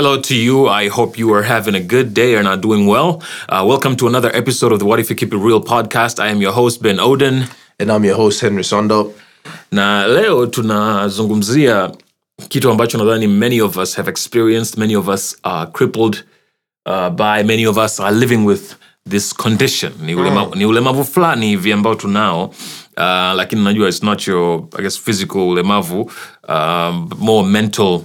Hello to you. I hope you are having a good day and are doing well. Uh, welcome to another episode of the What If You Keep It Real podcast. I am your host, Ben Odin. And I'm your host, Henry Sondo. Na leo tunazungumzia kitu ambacho nadhani many of us have experienced, many of us are crippled uh, by, many of us are living with this condition. Ni, ni ulemavu fulani hivi ambao tunao uh, lakini najua it's not your I guess physical ulemavu um, more mental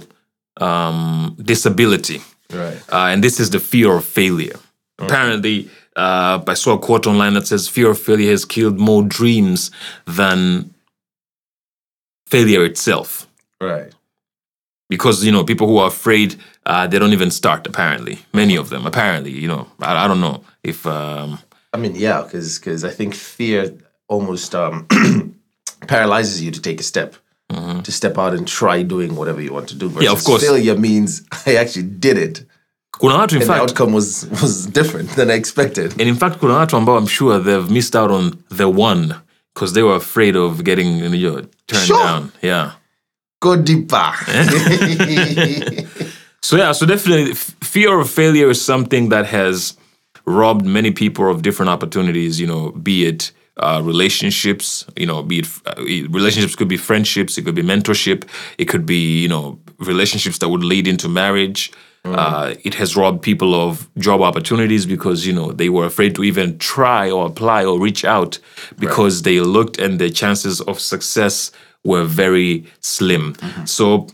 um, disability. Right. Uh, and this is the fear of failure. Apparently, uh, I saw a quote online that says, Fear of failure has killed more dreams than failure itself. Right. Because, you know, people who are afraid, uh, they don't even start, apparently. Many of them, apparently, you know. I, I don't know if. Um, I mean, yeah, because I think fear almost um, paralyzes you to take a step, to step out and try doing whatever you want to do. Mm-hmm. Yeah, of course. Failure means I actually did it, kuna watu, in and the outcome was was different than I expected. and in fact, kuna watu ambao I'm sure they've missed out on the one because they were afraid of getting you know, turned Sure. down. Yeah. Go deeper. So yeah, so definitely, fear of failure is something that has robbed many people of different opportunities. You know, be it uh, relationships. You know, be it uh, relationships could be friendships. It could be mentorship. It could be you know relationships that would lead into marriage. Uh, it has robbed people of job opportunities because you know they were afraid to even try or apply or reach out because they looked and their chances of success were very slim. So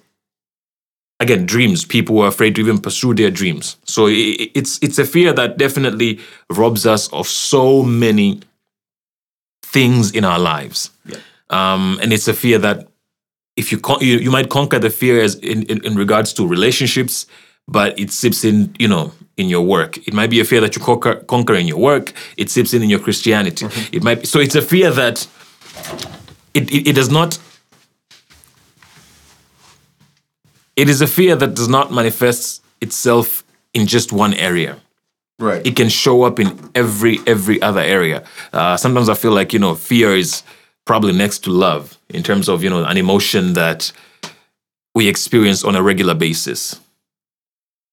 again dreams people were afraid to even pursue their dreams so it's it's a fear that definitely robs us of so many things in our lives. Um, and it's a fear that if you, con- you you might conquer the fear as in, in, in regards to relationships but it seeps in you know in your work. It might be a fear that you conquer, conquer in your work. It seeps in in your christianity. It might be, so it's a fear that it, it, it does not it is a fear that does not manifest itself in just one area right. it can show up in every every other area uh, sometimes i feel like you know fear is probably next to love in terms of you know an emotion that we experience on a regular basis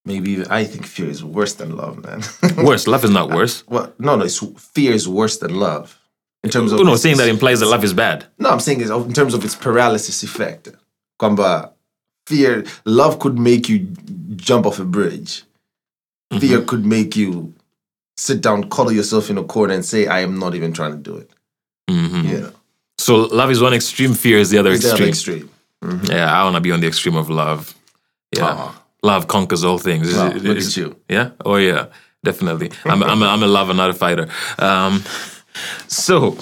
Maybe I think fear is worse than love, man. worse love is not worse well, no, no, it's, fear is worse than love. In terms of no its- saying that implies that love is bad No, I'm saying is in terms of its paralysis effect. Kwamba fear, love could make you jump off a bridge. Fear mm-hmm. could make you sit down, cuddle yourself in a corner, and say, "I am not even trying to do it." Mm-hmm. You know, so love is one extreme fear is the other it's the other extreme extreme. Mm-hmm. yeah i want to be on the extreme of love yeah Aw. love conquers all things Wow, it- look at you. Yeah. Oh yeah. Definitely. I'm I'm a, I'm a lover, not a fighter. Um, so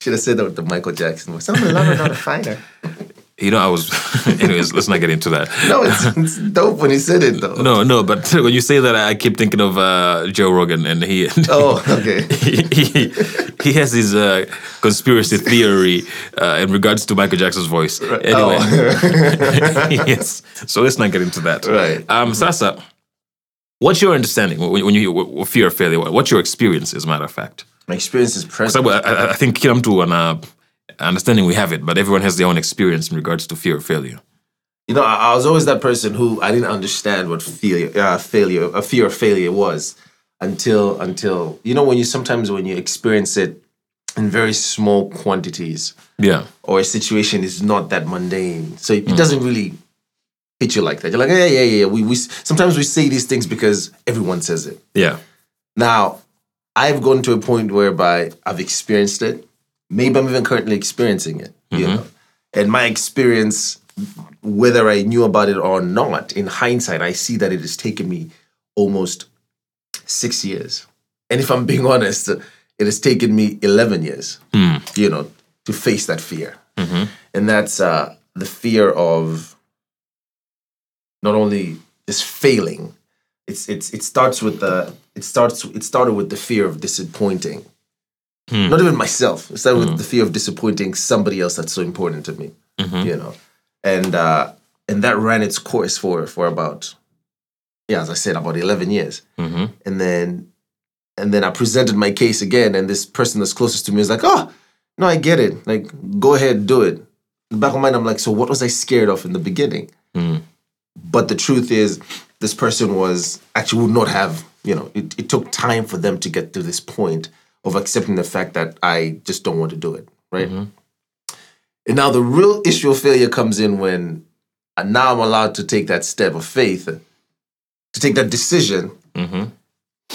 Should have said that with the Michael Jackson voice. I'm a lover, not a fighter. You know, I was. anyways, let's not get into that. No, it's, it's dope when he said it though. No, no. But when you say that, I keep thinking of uh, Joe Rogan, and he. Oh, okay. he, he, he has his uh, conspiracy theory uh, in regards to Michael Jackson's voice. Anyway, yes. So let's not get into that. Right. Um, Sasa, what's your understanding when, when you fear of failure? What's your experience, as a matter of fact? My experience is present. I, I- I think kila mtu ana understanding we have it but everyone has their own experience in regards to fear of failure You know, I, I was always that person who I didn't understand what failure, uh, failure, a fear of failure was until until you know when you sometimes when you experience it in very small quantities yeah or a situation is not that mundane, so it doesn't really hit you like that. You're like, yeah, yeah, yeah. We we sometimes we say these things because everyone says it. yeah Now, I've gone to a point whereby I've experienced it. Maybe I'm even currently experiencing it. You mm-hmm. know, and my experience, whether I knew about it or not, in hindsight, I see that it has taken me almost six years. And if I'm being honest, it has taken me 11 years, hmm. you know, to face that fear. Mm-hmm. And that's uh, the fear of not only just failing, it's it's it starts with the it starts it started with the fear of disappointing. Not even myself. It started with the fear of disappointing somebody else that's so important to me. You know, and uh, and that ran its course for for about yeah, as I said, about eleven years. Mhm. And then and then I presented my case again, and this person that's closest to me is like, "Oh, no, I get it. Like, go ahead, do it." In the back of my mind, I'm like, "So what was I scared of in the beginning?" Mm. But the truth is, this person was actually would not have, you know, it, it took time for them to get to this point of accepting the fact that I just don't want to do it, right? And now the real issue of failure comes in when uh, now I'm allowed to take that step of faith, to take that decision, Mhm.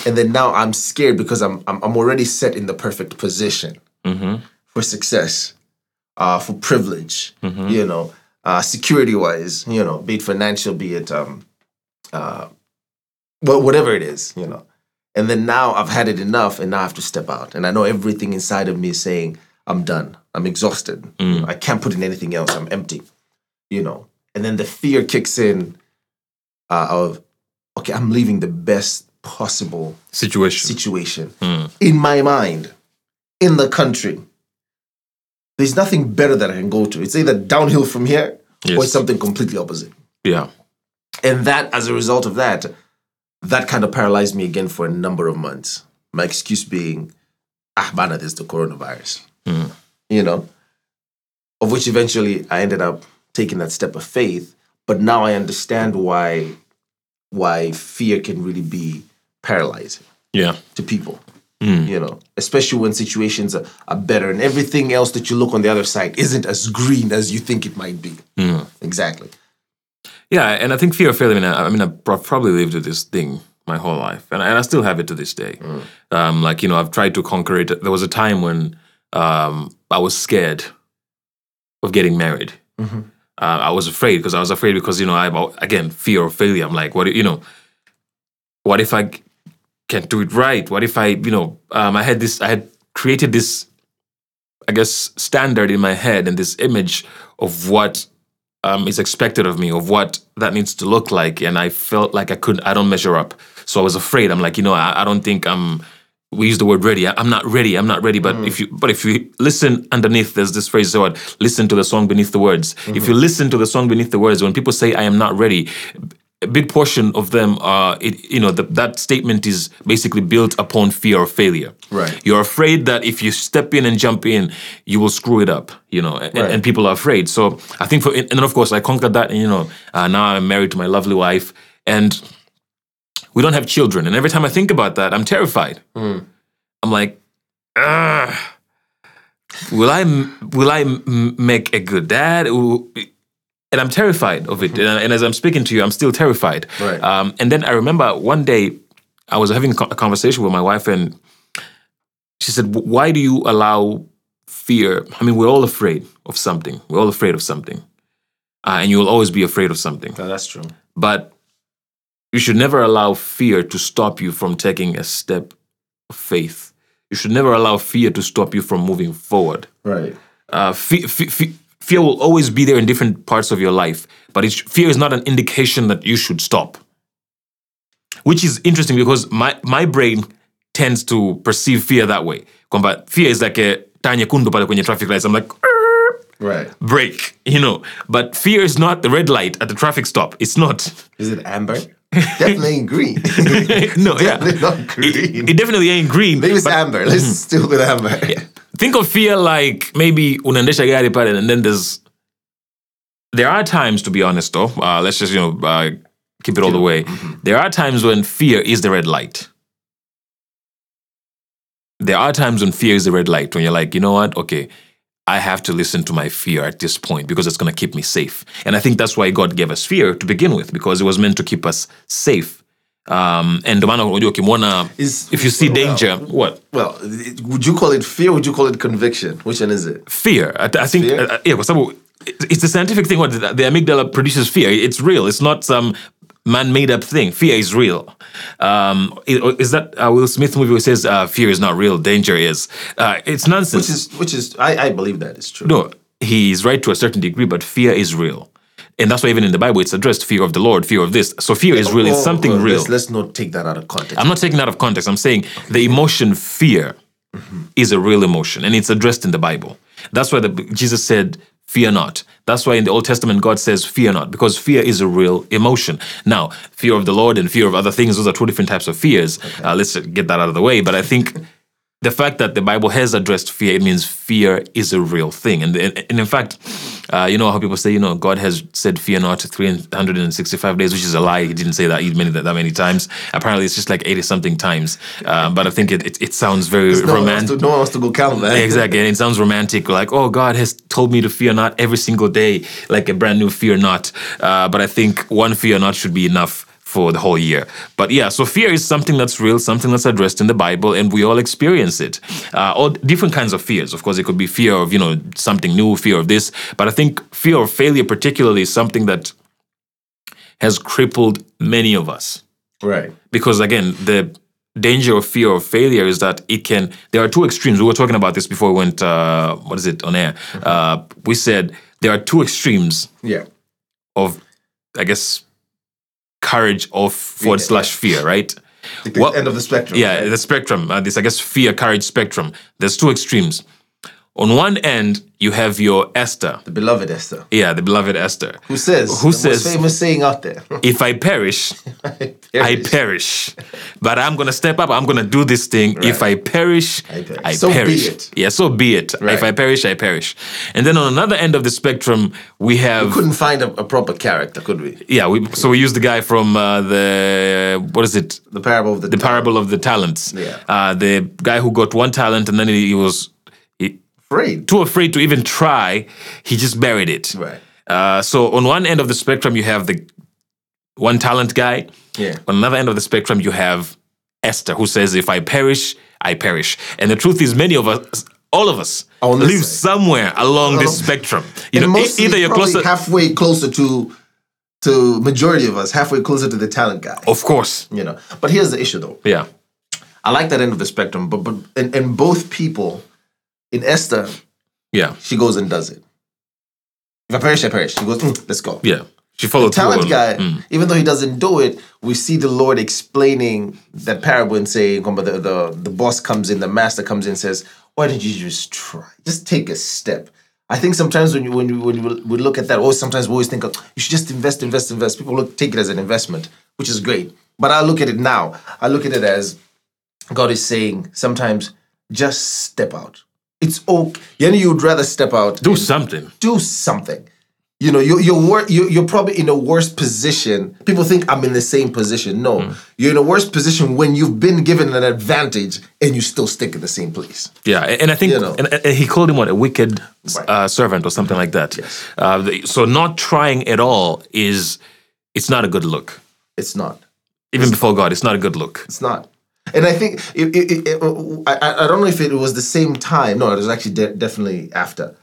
and then now I'm scared because I'm I'm, I'm already set in the perfect position Mhm. for success, uh, for privilege, Mm-hmm. you know, uh, security wise, you know, be it financial, be it um, uh, well, whatever it is, you know. And then now I've had it enough, and now I have to step out, and I know everything inside of me is saying I'm done, I'm exhausted, know, I can't put in anything else, I'm empty, you know. And then the fear kicks in uh, of, okay, I'm leaving the best possible Situation. situation Mm. in my mind, in the country. There's nothing better that I can go to. It's either downhill from here or Yes. it's something completely opposite. Yeah. And that, as a result of that, that kind of paralyzed me again for a number of months. My excuse being, ah, bana, there's the coronavirus. Mm. You know, of which eventually I ended up taking that step of faith. But now I understand why why fear can really be paralyzing Yeah. to people. Mm. You know, especially when situations are, are better and everything else that you look on the other side isn't as green as you think it might be. Mm. Exactly. Yeah, and I think fear of failure. I mean, I, I mean, I've probably lived with this thing my whole life, and I, and I still have it to this day. Um, like you know, I've tried to conquer it. There was a time when um, I was scared of getting married. Mhm. Uh, I was afraid because I was afraid because you know, I again fear of failure. I'm like, what you know, what if I can't do it right? What if I, you know, um, I had this, I had created this, I guess, standard in my head and this image of what um, is expected of me, of what that needs to look like, and I felt like I couldn't, I don't measure up. So I was afraid. I'm like, you know, I, I don't think I'm. We use the word ready. I, I'm not ready. I'm not ready. But if you, but if you listen underneath, there's this phrase. So? Listen to the song beneath the words. If you listen to the song beneath the words, when people say I am not ready, a big portion of them are, it, you know, the, that statement is basically built upon fear of failure. Right. You're afraid that if you step in and jump in, you will screw it up, you know, and, Right. and people are afraid. So I think for, and then of course I conquered that, and you know, uh, now I'm married to my lovely wife, and we don't have children. And every time I think about that, I'm terrified. I'm like, ah, will I, will I m- make a good dad? Will- And I'm terrified of it. And, and as I'm speaking to you, I'm still terrified. Right. Um, and then I remember one day I was having a conversation with my wife, and she said, "Why do you allow fear? I mean, we're all afraid of something. We're all afraid of something, uh, and you will always be afraid of something. that's true. But you should never allow fear to stop you from taking a step of faith. You should never allow fear to stop you from moving forward. Right. Uh, fe- fe- fe- fear will always be there in different parts of your life, but it's, fear is not an indication that you should stop. Which is interesting because my, my brain tends to perceive fear that way. Kwamba fear is like a taa nyekundu pale kwenye traffic lights. I'm like, Right. break, you know. But fear is not the red light at the traffic stop. It's not. Is it amber? Definitely ain't green. no, yeah. Definitely not green. It, it definitely ain't green. Maybe it's but amber. Let's still with amber. think of fear like maybe unaendesha gari pale and then there's there are times to be honest though uh, let's just you know uh, keep it all the way there are times when fear is the red light there are times when fear is the red light when you're like you know what okay i have to listen to my fear at this point because it's going to keep me safe and i think that's why god gave us fear to begin with because it was meant to keep us safe um, and ndio maana unajua ukimwona if you see well, danger what Well, would you call it fear? Would you call it conviction? Which one is it? fear. I, I think, Fear? uh, yeah, kwa sababu it's a scientific thing. What the, the amygdala produces fear. It's real. It's not some man-made up thing. Fear is real. Um, is that uh, Will Smith movie where says uh, fear is not real, danger is? Uh, it's nonsense. Which is which is I, I believe that is true. no, he's right to a certain degree, but fear is real. And that's why even in the Bible it's addressed fear of the Lord, fear of this. So fear is really Oh, something well, real. Let's, let's not take that out of context. I'm not taking that out of context. I'm saying the emotion fear is a real emotion and it's addressed in the Bible. That's why the, Jesus said, Fear not. That's why in the Old Testament God says, Fear not, because fear is a real emotion. Now, fear of the Lord and fear of other things, those are two different types of fears. Uh, let's get that out of the way. But I think the fact that the Bible has addressed fear, it means fear is a real thing. And, and in fact, Uh, you know how people say, you know, God has said fear not 365 days, which is a lie. He didn't say that many that, that many times. Apparently, it's just like 80 something times. Uh, but I think it, it, it sounds very romantic. no one wants to go count that. exactly. And it sounds romantic, like, oh, God has told me to fear not every single day, like a brand new fear not. Uh, but I think one fear not should be enough for the whole year. But yeah, so fear is something that's real, something that's addressed in the Bible, and we all experience it. Uh, all different kinds of fears. Of course, it could be fear of, you know, something new, fear of this. But I think fear of failure, particularly, is something that has crippled many of us Right. because again the danger of fear of failure is that it can there are two extremes we were talking about this before we went uh, what is it on air uh, we said there are two extremes Yeah. of i guess courage of forward Yeah, slash fear right Like the What- end of the spectrum. yeah right? the spectrum uh, this i guess fear courage spectrum there's two extremes on one end you have your esther the beloved Esther. yeah the beloved esther Who says? Who says- famous saying out there? if i perish I perish. But I'm gonna step up. I'm gonna do this thing. If I perish, I perish. perish. So be it. Yeah, so be it. If I perish, I perish. And then on another end of the spectrum, we have We Couldn't find a, a proper character, could we? yeah. We, so we use the guy from uh, the what is it? The parable of the, The parable of the talents. Yeah. Uh, the guy who got one talent and then he, he was afraid. too afraid to even try. He just buried it. Right. Uh, so on one end of the spectrum, you have the one talent guy. Yeah. On another end of the spectrum, you have Esther, who says, "If I perish, I perish." And the truth is, many of us, all of us, On live somewhere along this spectrum. You and know, mostly either you're closer. halfway closer to to majority of us, halfway closer to the talent guy. of course, You know. But here's the issue though. yeah, I like that end of the spectrum, but but and, and both people in Esther, yeah, she goes and does it. If I perish, I perish. She goes, "Mm, let's go. yeah. She followed through. Talent guy, Mm. even though he doesn't do it, we see the Lord explaining that parable and saying, the, the, the boss comes in, the master comes in and says, Why didn't you just try? Just take a step. I think sometimes when you, when you, when you would look at that, or sometimes we always think, of, You should just invest, invest, invest. People look, take it as an investment, which is great. But I look at it now, I look at it as God is saying, sometimes just step out. It's okay. You know, you'd rather step out Do something. do something. You know, you're you're, wor- you're you're probably in a worse position. People think I'm in the same position. No, Hmm. you're in a worse position when you've been given an advantage and you still stick in the same place. Yeah, and I think You know. and, and he called him what a wicked Right. uh, servant or something like that. Yes. Uh, so not trying at all is it's not a good look. It's not. Even before God, it's not a good look. It's not. And I think it, it, it, I, I I don't know if it was the same time. No, it was actually de- definitely after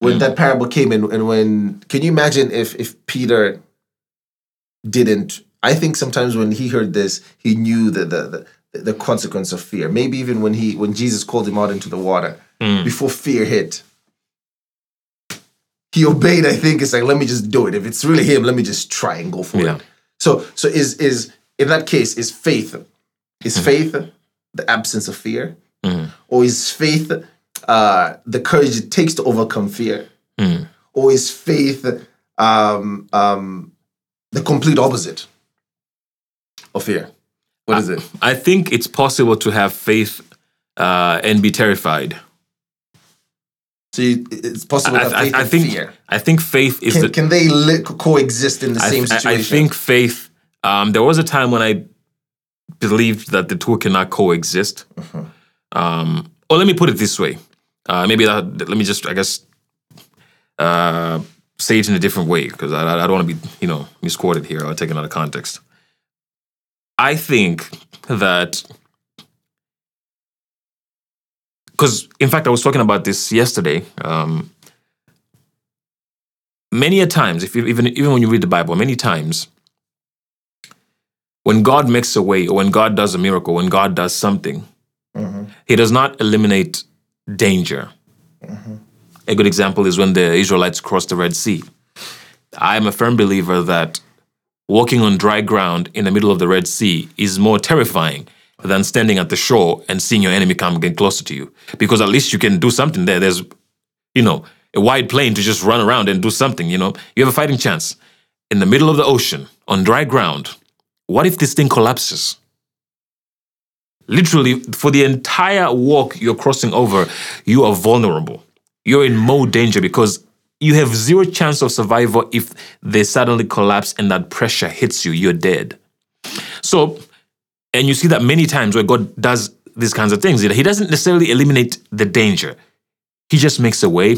when mm. that parable came in. And when can you imagine if if Peter didn't? I think sometimes when he heard this, he knew the the the, the consequence of fear. Maybe even when he when Jesus called him out into the water mm. before fear hit. He obeyed. I think it's like, let me just do it. If it's really him, let me just try and go for Yeah. it. So, so is is in that case is faith is faith the absence of fear, or is faith uh, the courage it takes to overcome fear, or is faith um, um, the complete opposite of fear? What is it? I think it's possible to have faith uh, and be terrified. So you, it's possible to have I, faith I, I and think fear. I think faith is Can, the. can they li- coexist in the I, same I- situation? I think faith. Um, there was a time when I believed that the two cannot coexist. Um, or let me put it this way. Uh, maybe that, let me just, I guess, uh, say it in a different way because I, I don't want to be, you know, misquoted here or taken out of context. I think that because in fact I was talking about this yesterday. Um, many a times, if you, even even when you read the Bible, many times when God makes a way or when God does a miracle, when God does something, He does not eliminate danger. A good example is when the Israelites crossed the Red Sea. I'm a firm believer that walking on dry ground in the middle of the Red Sea is more terrifying than standing at the shore and seeing your enemy come get closer to you. Because at least you can do something there. There's, you know, a wide plain to just run around and do something, you know. You have a fighting chance. In the middle of the ocean, on dry ground, what if this thing collapses? Literally, for the entire walk you're crossing over, you are vulnerable. You're in more danger because you have zero chance of survival if they suddenly collapse and that pressure hits you, you're dead. So, and you see that many times where God does these kinds of things. He doesn't necessarily eliminate the danger, He just makes a way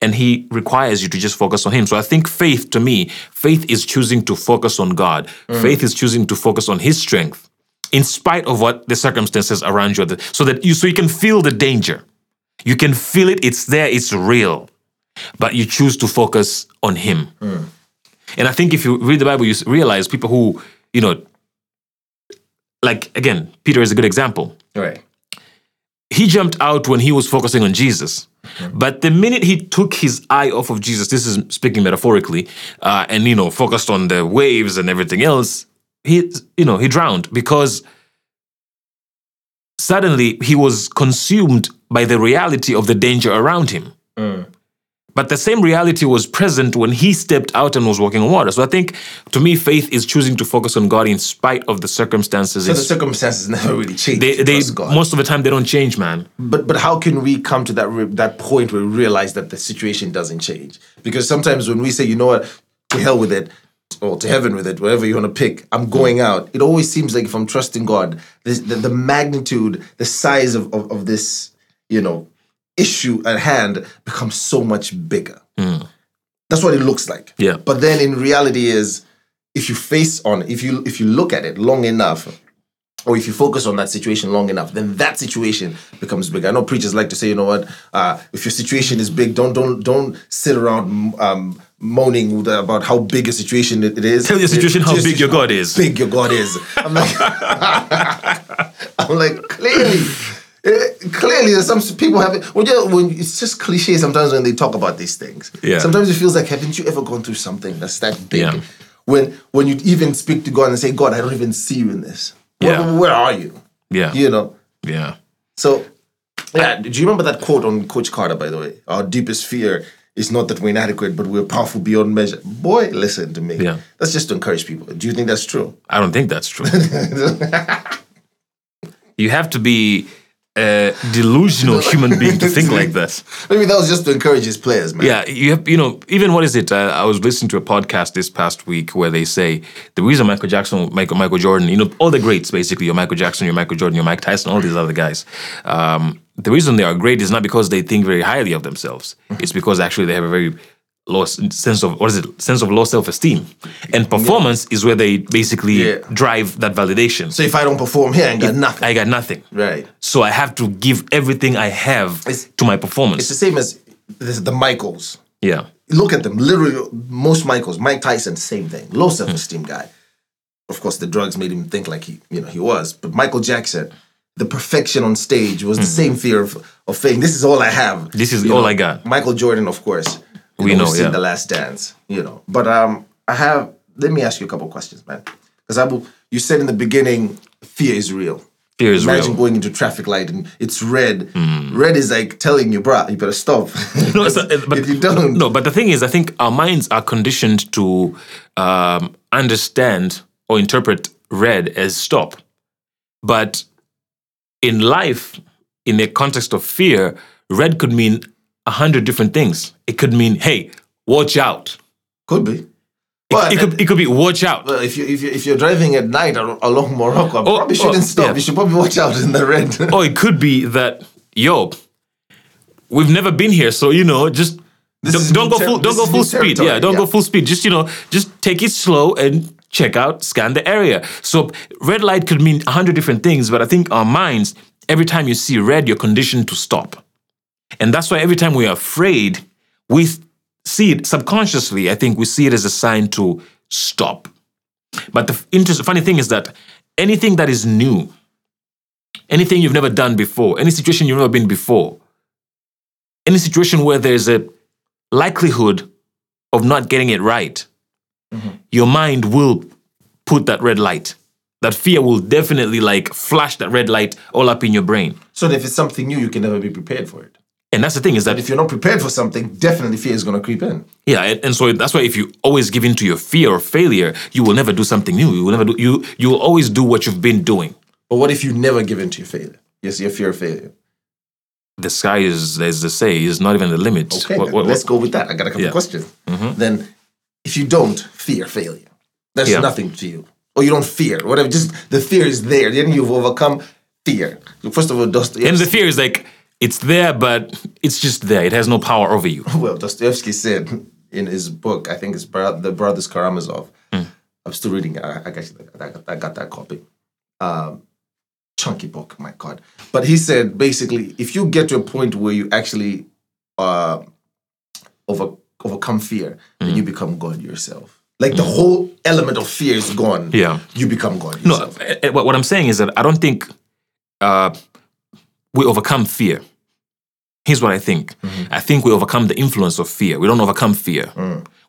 and He requires you to just focus on Him. So I think faith, to me, faith is choosing to focus on God, mm. faith is choosing to focus on His strength in spite of what the circumstances around you are, so that you so you can feel the danger. You can feel it, it's there, it's real. But you choose to focus on him. Mm. And I think if you read the Bible, you realize people who, you know, like again, Peter is a good example. Right. He jumped out when he was focusing on Jesus. But the minute he took his eye off of Jesus, this is speaking metaphorically, uh, and you know, focused on the waves and everything else, he, you know, he drowned because suddenly he was consumed by the reality of the danger around him. But the same reality was present when he stepped out and was walking on water. So I think, to me, faith is choosing to focus on God in spite of the circumstances. So the circumstances never really change. they, they most of the time they don't change, man. But but how can we come to that re- that point where we realize that the situation doesn't change? Because sometimes when we say, you know what, to hell with it, or to heaven with it, whatever you want to pick, I'm going out. It always seems like if I'm trusting God, this, the, the magnitude, the size of, of of this, you know, issue at hand becomes so much bigger. That's what it looks like. Yeah. But then in reality is if you face on if you if you look at it long enough or if you focus on that situation long enough, then that situation becomes big. I know preachers like to say, you know what, uh, if your situation is big, don't don't don't sit around um, moaning about how big a situation it, it is. Tell your situation how big your God is. Big your God is. I'm like, I'm like clearly. Eh, Clearly, there's some people have it. When you when it's just cliche sometimes when they talk about these things. Yeah. Sometimes it feels like haven't you ever gone through something that's that big? Yeah. When when you even speak to God and say, God, I don't even see you in this. Where, Yeah. where are you? Yeah. You know. Yeah. So, yeah. Do you remember that quote on Coach Carter? By the way, our deepest fear is not that we're inadequate, but we're powerful beyond measure. Boy, listen to me. Yeah. That's just to encourage people. Do you think that's true? I don't think that's true. you have to be a delusional human being to think like this. Maybe that was just to encourage his players, man. Yeah, you have, you know, even what is it? Uh, I was listening to a podcast this past week where they say the reason Michael Jackson, Michael, Michael Jordan, you know, all the greats basically, your Michael Jackson, your Michael Jordan, your Mike Tyson, all these other guys. Um, the reason they are great is not because they think very highly of themselves. It's because actually they have a very low sense of what is it? Sense of low self esteem, and performance is where they basically Yeah. drive that validation. So if I don't perform here, I ain't got nothing. I got nothing. right. So I have to give everything I have It's- to my performance. It's the same as the, the Michaels. Yeah. Look at them. Literally, most Michaels. Mike Tyson, same thing. Low self esteem guy. Of course, the drugs made him think like he, you know, he was. But Michael Jackson, the perfection on stage was the mm. same fear of, of fame. This is all I have. This is You all know, I got. Michael Jordan, of course. You We we've know, seen the Last Dance. You know, but um, I have. Let me ask you a couple questions, man. Because I, will- you said in the beginning, fear is real. Fear is real. Imagine real. going into traffic light and it's red. Red is like telling you, bruh, you better stop. No, it's not- but if you don't, No, but the thing is, I think our minds are conditioned to um, understand or interpret red as stop. But in life, in the context of fear, red could mean a hundred different things. It could mean, hey, watch out. could be. But It could, it could be watch out. Well, if you if you if you're driving at night along Morocco, I Oh, probably oh, shouldn't oh, stop. yeah. You should probably watch out in the red. or oh, it could be that, yo, we've never been here, so you know, just don't, don't go ter- full, don't go full speed. territory, Yeah, don't yeah. go full speed. Just you know, just take it slow and check out, scan the area. So red light could mean a hundred different things, but I think our minds, every time you see red, you're conditioned to stop, and that's why every time we are afraid, we see it subconsciously. I think we see it as a sign to stop. But the interesting, funny thing is that anything that is new, anything you've never done before, any situation you've never been before, any situation where there's a likelihood of not getting it right, mm-hmm. your mind will put that red light. That fear will definitely like flash that red light all up in your brain. so if it's something new, you can never be prepared for it. And that's the thing is that But if you're not prepared for something, definitely fear is going to creep in. Yeah, and, and so that's why if you always give in to your fear or failure, you will never do something new. You will never do you you will always do what you've been doing. But what if you never give in to your failure? Yes, your fear of failure. the sky is, as they say, is not even the limit. Okay, What- what- let's go with that. I got a couple Yeah. questions. Mm-hmm. Then, if you don't fear failure, that's Yeah. nothing to you, or you don't fear whatever. Just the fear is there. Then you've overcome fear. First of all, Dostoevsky. And the fear is like it's there, but it's just there. It has no power over you. well, Dostoevsky said in his book, I think it's Bro- the Brothers Karamazov. I'm still reading it. I, I, got, I, got, that copy. Um, chunky book, my God. But he said basically, if you get to a point where you actually uh, over, overcome fear, then you become God yourself. Like the whole element of fear is gone. Yeah. You become God No, yourself. eh, eh, what what I'm saying is that I don't think uh, we overcome fear. Here's what I think. I think we overcome the influence of fear. We don't overcome fear.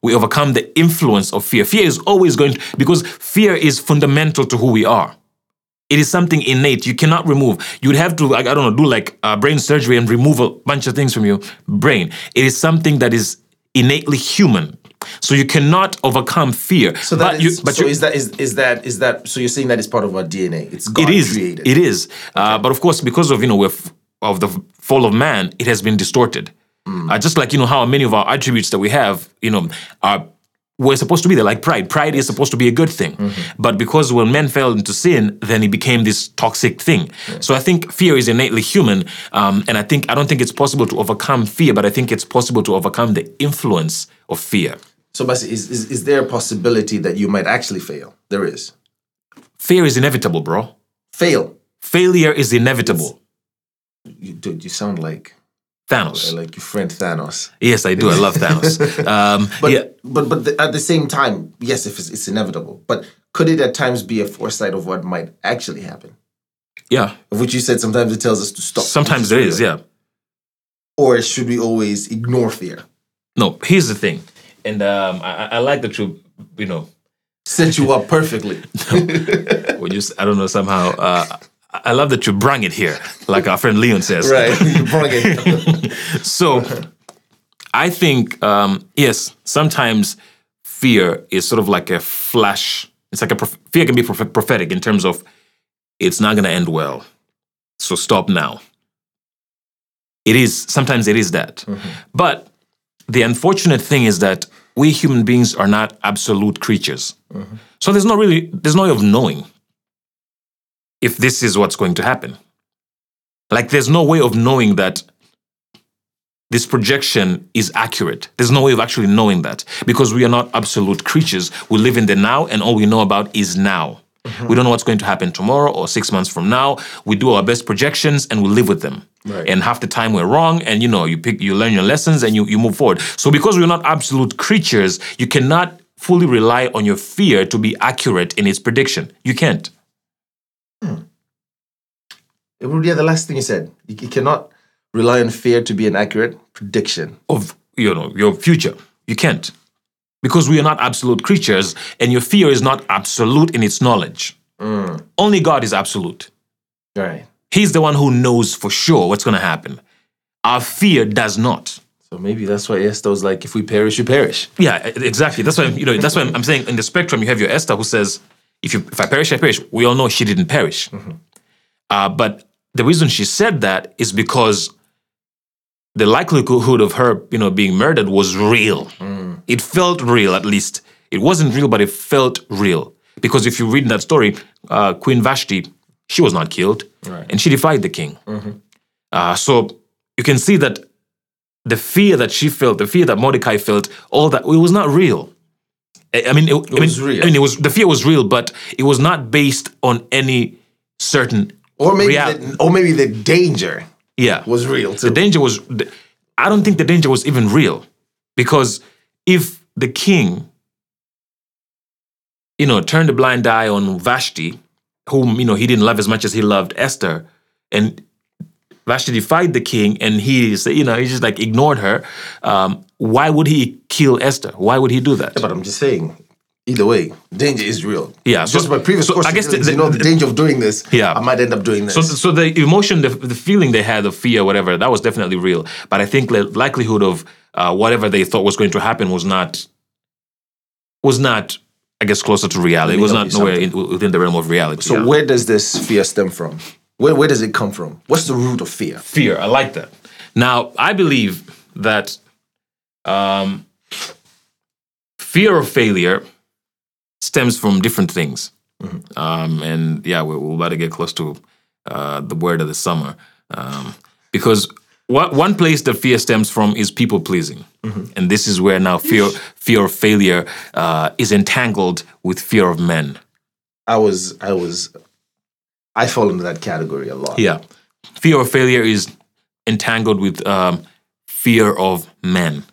We overcome the influence of fear. Fear is always going to, because fear is fundamental to who we are. It is something innate. You cannot remove. You'd have to, like, I don't know, do like uh, brain surgery and remove a bunch of things from your brain. It is something that is innately human. So you cannot overcome fear. So that but you, but so you, is that is is that is that so you're saying that is part of our DNA? It's God it is. created. It is. Uh, but of course, because of you know f- of the fall of man, it has been distorted. Uh, just like you know how many of our attributes that we have, you know, are were supposed to be there, like pride. Pride is supposed to be a good thing, but because when men fell into sin, then it became this toxic thing. So I think fear is innately human, um, and I think I don't think it's possible to overcome fear, but I think it's possible to overcome the influence of fear. So, Basi, is, is is there a possibility that you might actually fail? There is. Fear is inevitable, bro. Fail. Failure is inevitable. You, dude, you sound like Thanos. like your friend Thanos. Yes, I do. I love Thanos. Um, But yeah, but but the, at the same time, yes, if it's, it's inevitable, but could it at times be a foresight of what might actually happen? yeah. Of which you said sometimes it tells us to stop. Sometimes there is, yeah. Or should we always ignore fear? No, here's the thing, and um, I, I- I like that you, you know, Set you up perfectly. when you, s- I don't know, somehow, uh, I love that you brung it here, like our friend Leon says. right. you brought it. So, I think um, yes, sometimes fear is sort of like a flash. It's like a prof- fear can be proph- prophetic in terms of it's not going to end well, so stop now. It is sometimes it is that, but the unfortunate thing is that we human beings are not absolute creatures. So there's no really there's no way of knowing if this is what's going to happen. Like there's no way of knowing that this projection is accurate. There's no way of actually knowing that because we are not absolute creatures. We live in the now, and all we know about is now. Mm-hmm. We don't know what's going to happen tomorrow or six months from now. We do our best projections and we live with them. Right. And half the time we're wrong, and you know, you pick, you learn your lessons, and you you move forward. So because we're not absolute creatures, you cannot fully rely on your fear to be accurate in its prediction. You can't. Hmm. Yeah, the last thing you said. You, you cannot rely on fear to be an accurate prediction. of you know your future. You can't because we are not absolute creatures, and your fear is not absolute in its knowledge. Hmm. Only God is absolute. Right. He's the one who knows for sure what's going to happen. Our fear does not. So maybe that's why Esther was like, if we perish, you perish. Yeah, exactly. That's why you know. That's why I'm saying in the spectrum you have your Esther who says, "If you if I perish, I perish." We all know she didn't perish, uh, but the reason she said that is because the likelihood of her, you know, being murdered was real. It felt real, at least. It wasn't real, but it felt real. Because if you read that story, uh, Queen Vashti, she was not killed, and she defied the king. Uh, so you can see that the fear that she felt, the fear that Mordecai felt, all that it was not real. I mean, it, I mean, was real. I mean, it was the fear was real, but it was not based on any certain. Or maybe, the, or maybe the danger Yeah, was real too. the danger was. I don't think the danger was even real, because if the king, you know, turned a blind eye on Vashti, whom you know he didn't love as much as he loved Esther, and Vashti defied the king, and he, you know, he just like ignored her. Um, why would he kill Esther? Why would he do that? Yeah, but I'm just saying, either way, danger is real. Yeah, so- Just my previous so I guess the- is, you know, the danger of doing this. Yeah. I might end up doing this. So, so the emotion, the, the feeling they had of fear, whatever, that was definitely real. But I think the likelihood of uh, whatever they thought was going to happen was not, was not, I guess, closer to reality. It was not nowhere in, within the realm of reality. So yeah. where does this fear stem from? Where, where does it come from? What's the root of fear? fear. I like that. Now, I believe that um, fear of failure stems from different things. Um, and yeah, we're, we're about to get close to uh, the word of the summer. Um, because what, one place that fear stems from is people pleasing. And this is where now fear, fear of failure uh, is entangled with fear of men. I was, I was, I fall into that category a lot. Yeah. Fear of failure is entangled with um, fear of men.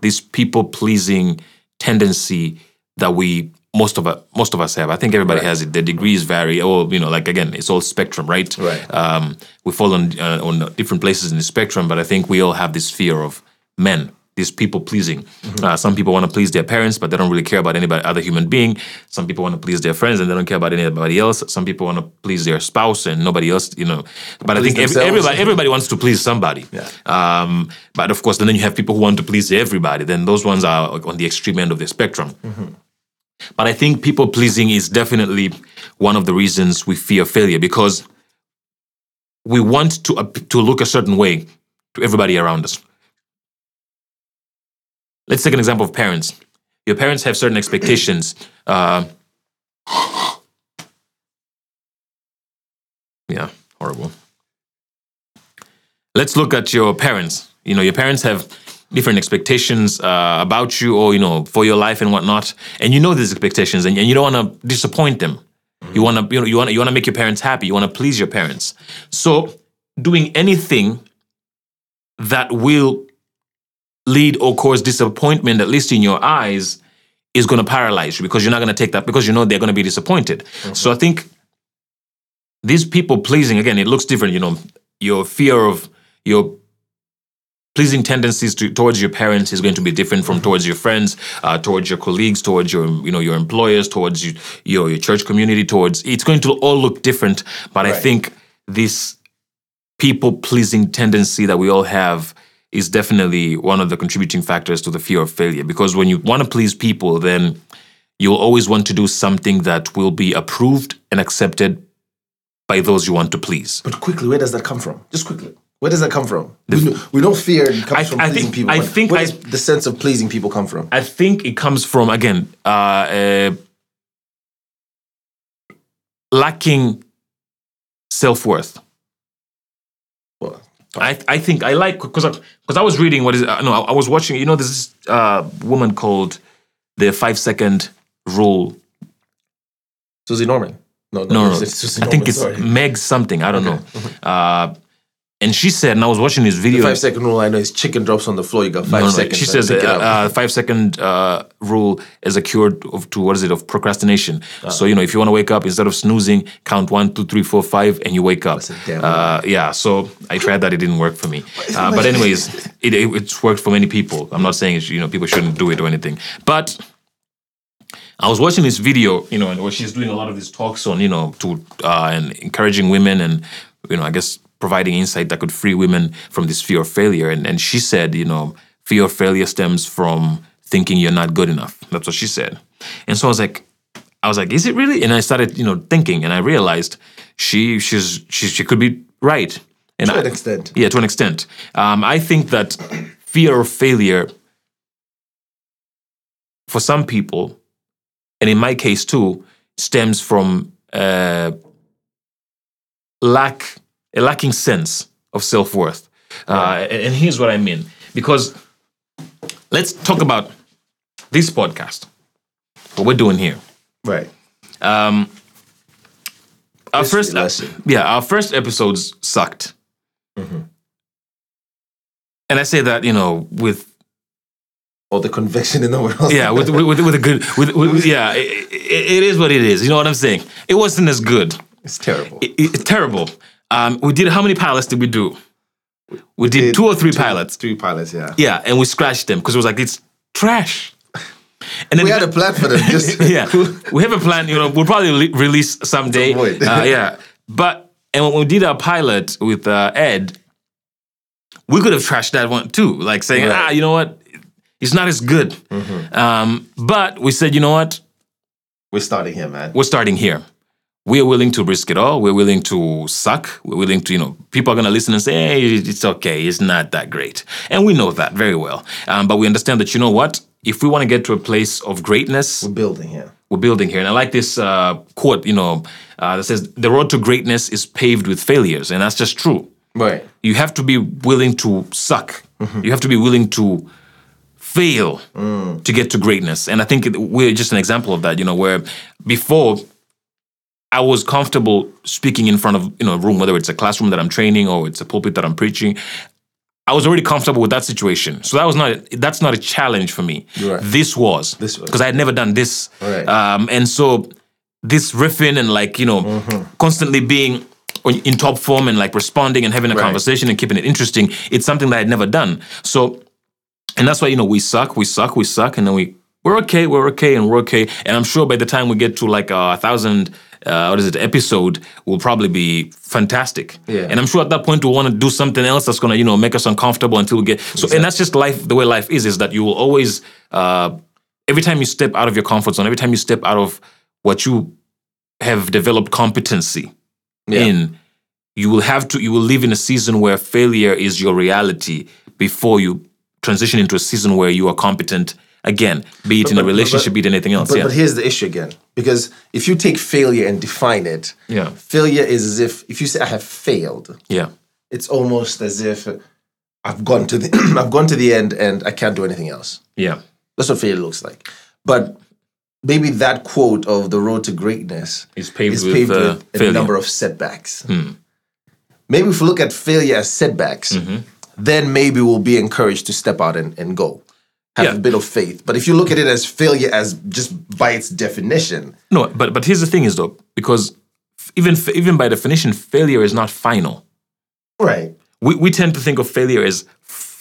This people pleasing tendency that we most of us most of us have. I think everybody has it. The degrees vary. Or you know, like again, it's all spectrum, right? Right. Um, we fall on uh, on different places in the spectrum, but I think we all have this fear of men. This people pleasing. Uh, some people want to please their parents, but they don't really care about anybody other human being. Some people want to please their friends, and they don't care about anybody else. Some people want to please their spouse, and nobody else. You know. But I think every, everybody everybody wants to please somebody. Yeah. Um, but of course, then you have people who want to please everybody. Then those ones are on the extreme end of the spectrum. But I think people pleasing is definitely one of the reasons we fear failure because we want to ap- to look a certain way to everybody around us. Let's take an example of parents. Your parents have certain expectations. Uh, yeah, horrible. Let's look at your parents. You know, your parents have different expectations uh, about you or, you know, for your life and whatnot. And you know these expectations and, and you don't want to disappoint them. You want to, you know, you want you want to make your parents happy. You want to please your parents. So doing anything that will lead or cause disappointment, at least in your eyes, is going to paralyze you because you're not going to take that because you know they're going to be disappointed. So I think these people pleasing again, it looks different. You know, your fear of your pleasing tendencies to, towards your parents is going to be different from towards your friends, uh, towards your colleagues, towards your you know your employers, towards you, your your church community. Towards it's going to all look different. But I think this people pleasing tendency that we all have is definitely one of the contributing factors to the fear of failure. Because when you want to please people, then you'll always want to do something that will be approved and accepted by those you want to please. But quickly, where does that come from? Just quickly. Where does that come from? We know, we know fear comes I- from I pleasing think- people. I think where I- does the sense of pleasing people come from? I think it comes from again uh, uh, lacking self worth. I I think I like because because I, was reading what is uh, no I, I was watching you know there's this uh, woman called the five second rule. Susie Norman. No, no, No, no, it's Susie I think it's sorry. Meg something. I don't know. Uh, and she said, and I was watching this video. Five second rule I know is chicken drops on the floor. You got five No, no, seconds. She man, says uh, uh, five second uh, rule is a cure of to what is it of procrastination. So you know if you want to wake up instead of snoozing, count one, two, three, four, five, and you wake up. That's a damn Uh, yeah. So I tried that; it didn't work for me. Uh, but anyways, it, it it's worked for many people. I'm not saying you know people shouldn't do it or anything, but. I was watching this video, you know, and where she's doing a lot of these talks on, you know, to uh, and encouraging women and, you know, I guess providing insight that could free women from this fear of failure. And and she said, you know, fear of failure stems from thinking you're not good enough. That's what she said. And so I was like, I was like, is it really? And I started, you know, thinking, and I realized she she's she, she could be right. And to I, an extent. yeah, to an extent. Um, I think that fear of failure for some people, and in my case too, stems from uh, lack a lacking sense of self worth. Uh, and, here's what I mean, because let's talk about this podcast. What we're doing here. Right. Um, our History first, lesson. yeah, our first episodes sucked, and I say that you know with All the conviction in the world. yeah with with, with, a good with, with yeah it, it, it is what it is. You know what I'm saying? It wasn't as good. It's terrible. It, it's terrible. Um, we did how many pilots did we do? We did, two or three pilots. Three pilots, yeah. Yeah, and we scratched them because it was like it's trash. And then We had a plan for them. Just yeah, we have a plan. You know, we'll probably le- release someday. Some. Uh, yeah, but and when we did our pilot with uh, Ed, we could have trashed that one too, like saying, Right. ah, you know what, it's not as good. Um, but we said, you know what, We're starting here, man. we're starting here. We are willing to risk it all. We're willing to suck. We're willing to, you know, people are going to listen and say, hey, it's okay. It's not that great. And we know that very well. Um, but we understand that, you know what? If we want to get to a place of greatness, We're building here. we're building here. And I like this uh, quote, you know, uh, that says, the road to greatness is paved with failures. And that's just true. Right. You have to be willing to suck. You have to be willing to fail to get to greatness. And I think it- we're just an example of that, you know, where before I was comfortable speaking in front of, you know, a room, whether it's a classroom that I'm training or it's a pulpit that I'm preaching. I was already comfortable with that situation. So that was not that's not a challenge for me. Right. This was. This. Because I had never done this. Right. Um, and so this riffing and like, you know, Mm-hmm. constantly being in top form and like responding and having a Right. conversation and keeping it interesting, it's something that I'd never done. So, and that's why, you know, we suck, we suck, we suck, and then we, we're okay, we're okay, and we're okay. And I'm sure by the time we get to like a thousand, uh, what is it, episode, will probably be fantastic. Yeah. And I'm sure at that point we'll want to do something else that's going to, you know, make us uncomfortable until we get, so, and that's just life, the way life is, is that you will always, uh, every time you step out of your comfort zone, every time you step out of what you have developed competency Yeah. in, you will have to, you will live in a season where failure is your reality before you transition into a season where you are competent again, be it in a relationship, but- be it anything else. But, yeah. but here's the issue again. Because if you take failure and define it, Yeah. failure is as if if you say I have failed, yeah. it's almost as if I've gone to the I've gone to the end and I can't do anything else. Yeah. That's what failure looks like. But maybe that quote of the road to greatness It's paved is with, paved uh, with a failure. Hmm. number of setbacks. Maybe if we look at failure as setbacks, Mm-hmm. then maybe we'll be encouraged to step out and, and go. Have Yeah. a bit of faith. But if you look at it as failure as just by its definition, No, but but here's the thing is though, because even even by definition, failure is not final. right. We we tend to think of failure as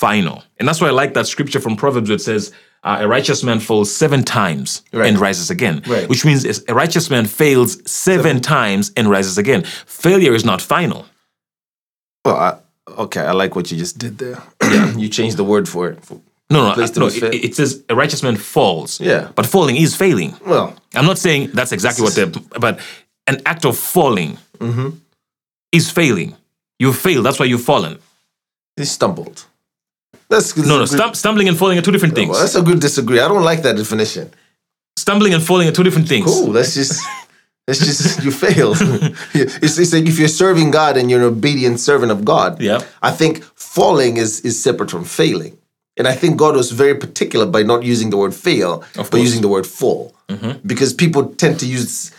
final, and that's why I like that scripture from Proverbs that says, uh, "A righteous man falls seven times Right. and rises again," Right. which means a righteous man fails seven times and rises again. Failure is not final. Well, I, okay, I like what you just did there. you changed the word for it. No, no, no. It, it says a righteous man falls. Yeah. but falling is failing. well, I'm not saying that's exactly what they're, but an act of falling Mm-hmm. is failing. You failed. That's why you've fallen. he stumbled. That's good. No, no. Stum- stumbling and falling are two different things. Well, that's a good disagree. I don't like that definition. Stumbling and falling are two different things. Cool. That's just that's just you failed. it's, it's like if you're serving God and you're an obedient servant of God. Yeah. I think falling is is separate from failing. And I think God was very particular by not using the word fail, but. Mm-hmm. using the word fall. Because people tend to use,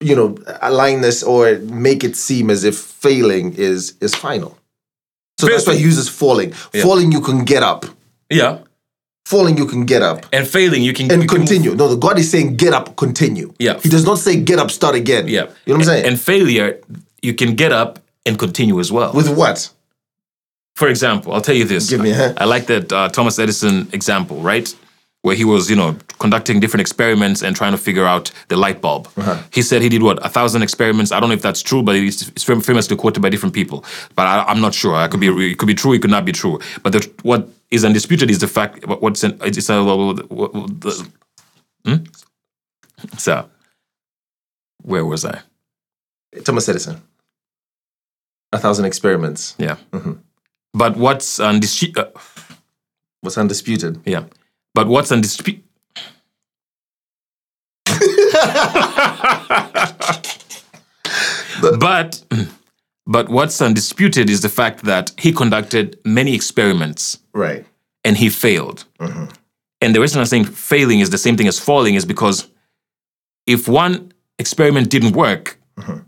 you know, align this or make it seem as if failing is is final. So that's why he uses falling. Falling, you can get up. Yeah. Falling, you can get up And failing, you can and you can continue. No, the God is saying get up, continue. Yeah. He does not say get up, start again. Yeah. You know what I'm saying? And failure, you can get up and continue as well. With what? For example, I'll tell you this. Give me a hand. I like that uh, Thomas Edison example, right? Where he was, you know, conducting different experiments and trying to figure out the light bulb. Uh-huh. He said he did what a thousand experiments. I don't know if that's true, but it's, it's famously quoted by different people. But I, I'm not sure. It could be it could be true. It could not be true. But the, what is undisputed is the fact. what- What's in, it's a, what, what, the, hmm? So, where was I? Thomas Edison. A thousand experiments. Yeah. Mm-hmm. But what's undisputed? Uh, Was undisputed. Yeah. But what's undisputed? but but what's undisputed is the fact that he conducted many experiments Right. and he failed. Mm-hmm. And the reason I'm saying failing is the same thing as falling is because if one experiment didn't work, Mm-hmm.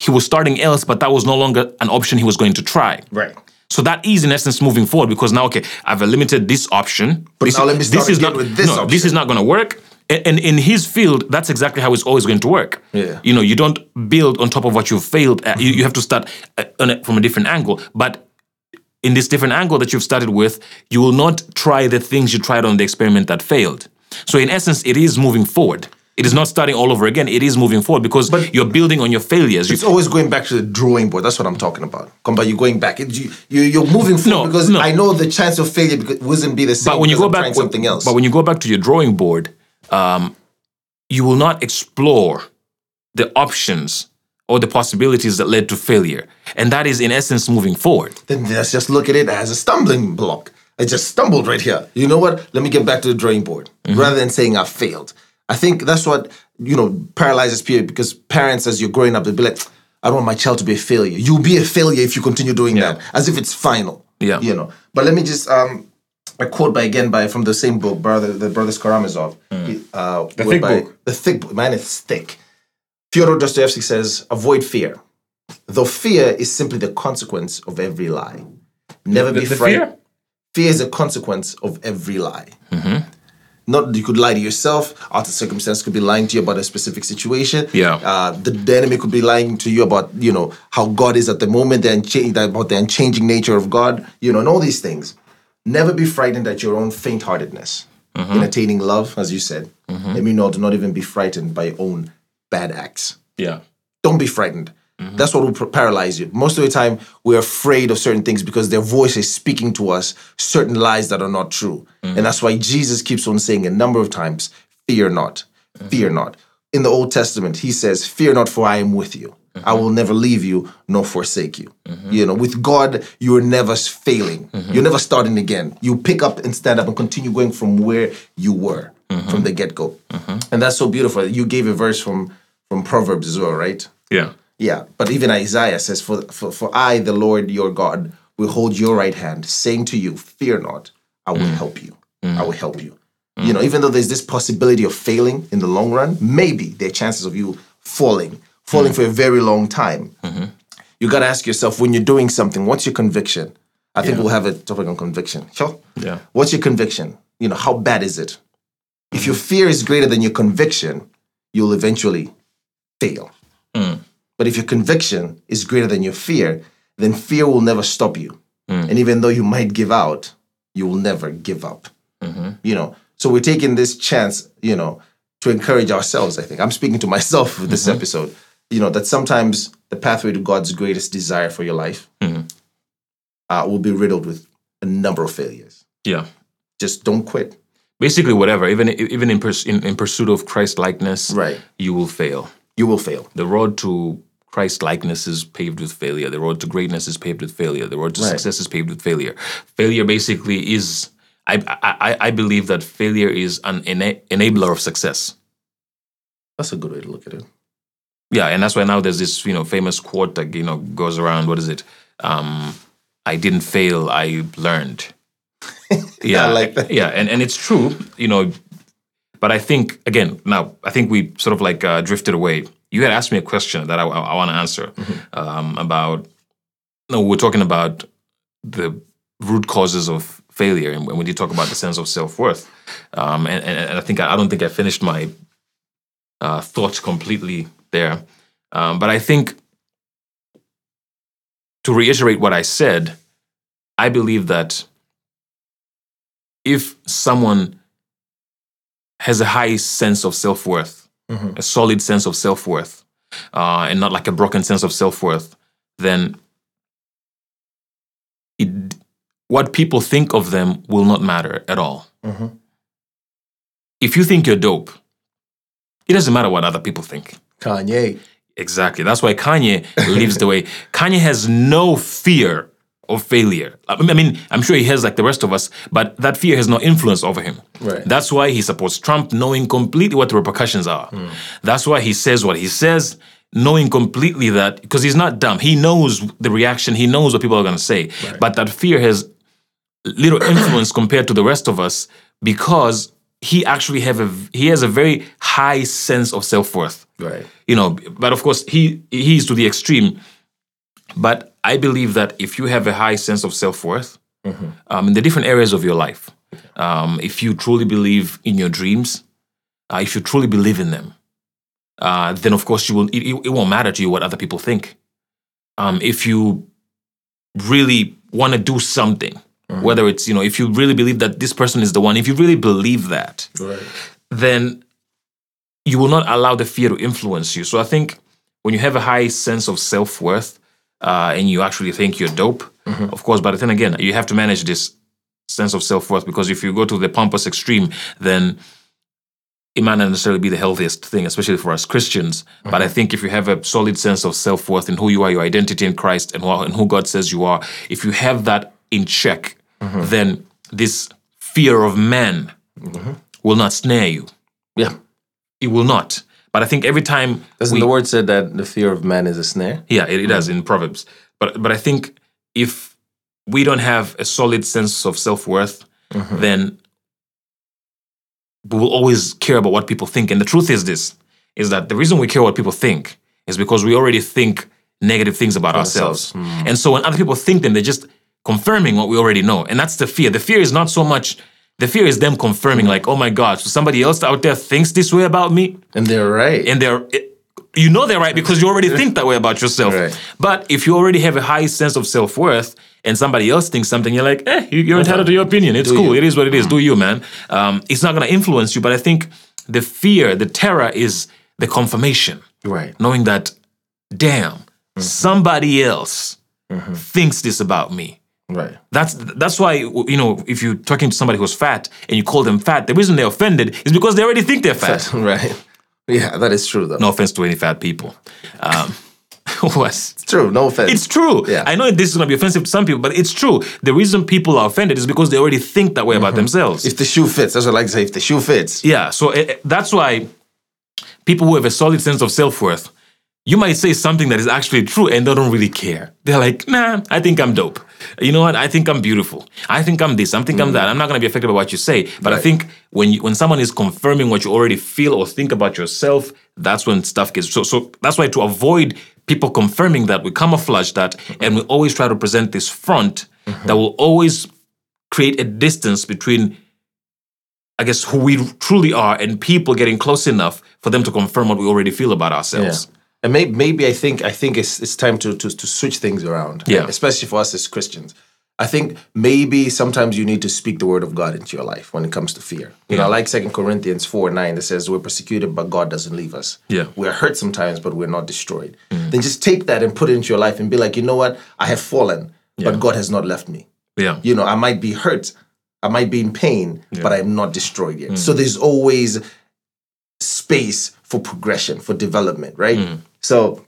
he was starting else, but that was no longer an option he was going to try. Right. So that is in essence moving forward because now, okay, I've eliminated this option. But this, now let me start is again not, with this no, this is not going to work. A- And in his field, that's exactly how it's always going to work. Yeah. You know, you don't build on top of what you've failed. at. You, you have to start uh, on a, from a different angle. But in this different angle that you've started with, you will not try the things you tried on the experiment that failed. So in essence, it is moving forward. It is not starting all over again. It is moving forward because you're building on your failures. You- It's always going back to the drawing board. That's what I'm talking about. Come back, you're going back. It, you, you, you're moving forward No, because no. I know the chance of failure wouldn't be the same. but when you go I'm back something else. But when you go back to your drawing board, um, you will not explore the options or the possibilities that led to failure. And that is, in essence, moving forward. Then let's just look at it as a stumbling block. I just stumbled right here. You know what? Let me get back to the drawing board rather than saying I failed. I think that's what, you know, paralyzes people because parents, as you're growing up, they'll be like, I don't want my child to be a failure. You'll be a failure if you continue doing Yeah. that, as if it's final. Yeah. You know. But let me just um a quote by again by from the same book, brother the brothers Karamazov. He, Uh, The thick by- book. The thick book. Man, it's thick. Fyodor Dostoevsky says, avoid fear. Though fear is simply the consequence of every lie. Never be the frightened. fear? Fear is a consequence of every lie. Not you could lie to yourself. Out of circumstance could be lying to you about a specific situation. Yeah. Uh, the, the enemy could be lying to you about you know how God is at the moment, uncha- about the unchanging nature of God. You know, and all these things. Never be frightened at your own faint-heartedness in attaining love, as you said. Let me know. Do not even be frightened by your own bad acts Yeah. don't be frightened. Mm-hmm. That's what will paralyze you. Most of the time, we're afraid of certain things because their voice is speaking to us certain lies that are not true. Mm-hmm. And that's why Jesus keeps on saying a number of times, Fear not, mm-hmm. fear not. In the Old Testament, he says, Fear not, for I am with you. I will never leave you nor forsake you. You know, with God, you are never failing. You're never starting again. You pick up and stand up and continue going from where you were from the get go. And that's so beautiful. You gave a verse from from Proverbs as well, right? Yeah. Yeah, but even Isaiah says, for, for, for I, the Lord your God, will hold your right hand, saying to you, Fear not, I will mm. help you. Mm. I will help you. Mm. You know, even though there's this possibility of failing in the long run, maybe there are chances of you falling, falling for a very long time. Mm-hmm. You got to ask yourself when you're doing something, what's your conviction? I think we'll have a topic on conviction. Sure. Yeah. What's your conviction? You know, how bad is it? If your fear is greater than your conviction, you'll eventually fail. But if your conviction is greater than your fear, then fear will never stop you. Hmm. And even though you might give out, you will never give up. Mm-hmm. You know, so we're taking this chance, you know, to encourage ourselves. I think I'm speaking to myself with this mm-hmm. episode. You know that sometimes the pathway to God's greatest desire for your life mm-hmm. uh, will be riddled with a number of failures. Yeah. Just don't quit. Basically, whatever. Even even in purs- in, in pursuit of Christ likeness, Right. you will fail. You will fail. The road to Christ likeness is paved with failure. The road to greatness is paved with failure. The road to Right. success is paved with failure. Failure basically is. I I, I- believe that failure is an ena- enabler of success. That's a good way to look at it. Yeah, and that's why now there's this you know famous quote that you know goes around. What is it? Um, I didn't fail. I learned. Yeah, I like that. Yeah, and and it's true. You know, but I think again now I think we sort of like uh, drifted away. You had asked me a question that I, I, want to answer Mm-hmm. um, about. No, we're talking about the root causes of failure, and when you talk about the sense of self worth, um, and, and, and I think I, I don't think I finished my uh, thoughts completely there, um, but I think to reiterate what I said, I believe that if someone has a high sense of self worth, a solid sense of self worth, uh, and not like a broken sense of self worth, then it, what people think of them will not matter at all. If you think you're dope, it doesn't matter what other people think. Kanye. Exactly. That's why Kanye lives the way Kanye has no fear of failure. I mean- I'm sure he has like the rest of us, but that fear has no influence over him. Right. That's why he supports Trump, knowing completely what the repercussions are. Hmm. That's why he says what he says, knowing completely that because he's not dumb. He knows the reaction. He knows what people are going to say. But that fear has little influence compared to the rest of us because he actually have a he has a very high sense of self worth Right. you know but of course he he's to the extreme but i believe that if you have a high sense of self-worth um, in the different areas of your life um, if you truly believe in your dreams uh, if you truly believe in them uh, then of course you will it, it won't matter to you what other people think um, if you really want to do something whether it's you know if you really believe that this person is the one if you really believe that Right. then you will not allow the fear to influence you. So I think when you have a high sense of self worth uh, and you actually think you're dope, mm-hmm. of course, but then again, you have to manage this sense of self worth because if you go to the pompous extreme, then it might not necessarily be the healthiest thing, especially for us Christians. But I mm-hmm. think if you have a solid sense of self worth and who you are, your identity in Christ, and, who- and who God says you are, if you have that in check, mm-hmm. then this fear of man will not snare you. Yeah. It will not. But I think every time Doesn't we, the word said that the fear of man is a snare? yeah, it, it does mm. in Proverbs. But but I think if we don't have a solid sense of self worth, mm-hmm. then we will always care about what people think. And the truth is this: is that the reason we care what people think is because we already think negative things about ourselves. Mm. And so when other people think them, they're just confirming what we already know. And that's the fear. The fear is not so much. The fear is them confirming, like, oh my God, so somebody else out there thinks this way about me And they're right. and they're you know they're right because you already think that way about yourself. Right. But if you already have a high sense of self worth and somebody else thinks something, you're like, eh, you- you're entitled to your opinion. It's cool. It is what it is. Do you, man? Um, it's not going to influence you. But I think the fear, the terror, is the confirmation, right. knowing that, damn, somebody else thinks this about me. Right. That's that's why you know if you're talking to somebody who's fat and you call them fat, the reason they're offended is because they already think they're fat. right. Yeah, that is true though. No offense to any fat people. Um, what? It's true. No offense. It's true. Yeah. I know this is going to be offensive to some people, but it's true. The reason people are offended is because they already think that way about themselves. if the shoe fits, that's what I like to say. If the shoe fits, yeah. So eh, eh, that's why people who have a solid sense of self worth, you might say something that is actually true and they don't really care. They're like, nah, I think I'm dope. You know what? I think I'm beautiful. I think I'm this. I think I'm that. Mm. I'm not going to be affected by what you say. But I think when you, when someone is confirming what you already feel or think about yourself, that's when stuff gets so. So that's why to avoid people confirming that, we camouflage that, mm-hmm. and we always try to present this front mm-hmm. that will always create a distance between I guess who we truly are and people getting close enough for them to confirm what we already feel about yeah. And maybe, maybe I think I think it's it's time to to, to switch things around. Yeah. Especially for us as Christians. I think maybe sometimes you need to speak the word of God into your life when it comes to fear. You know, like Second Corinthians 4 9 that says, We're persecuted, but God doesn't leave us. Yeah. We're hurt sometimes, but we're not destroyed. Mm. Then just take that and put it into your life and be like, you know what? I have fallen, but God has not left me. Yeah. You know, I might be hurt, I might be in pain, but I'm not destroyed yet. Mm. So there's always space for progression, for development, right? Mm. So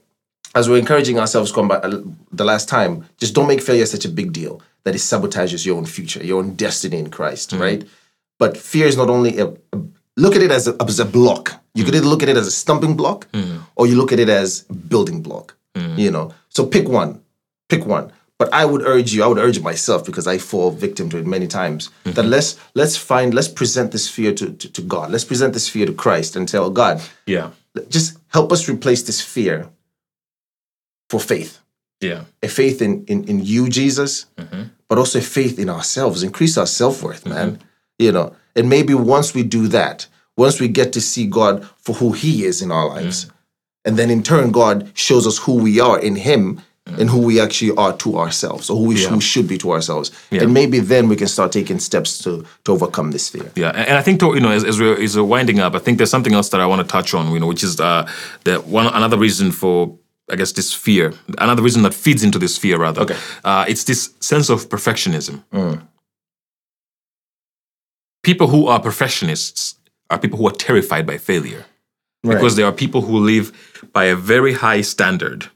as we're encouraging ourselves come back uh, the last time, just don't make failure such a big deal that it sabotages your own future, your own destiny in Christ, mm-hmm. right? But fear is not only a, a- look at it as a, as a block. You could either look at it as a stumbling block, mm. or you look at it as a building block. Mm. You know, so pick one, pick one. But I would urge you, I would urge myself because I fall victim to it many times. That mm-hmm. let's let's find, let's present this fear to, to, to God. Let's present this fear to Christ and tell God, Yeah. just help us replace this fear for faith. Yeah. a faith in in, in you jesus mm-hmm. but also a faith in ourselves. Increase our self-worth mm-hmm. man. You know and maybe once we do that once we get to see god for who he is in our lives mm. and then in turn god shows us who we are in him and who we actually are to ourselves or who we, who we should be to ourselves and maybe then we can start taking steps to to overcome this fear Yeah, and I think to, you know, as, as we're as we're winding up, I think there's something else that I want to touch on. You know, which is uh, the one another reason for I guess this fear, another reason that feeds into this fear rather. Okay. uh, it's this sense of perfectionism. People who are perfectionists are people who are terrified by failure because there are people who live by a very high standard.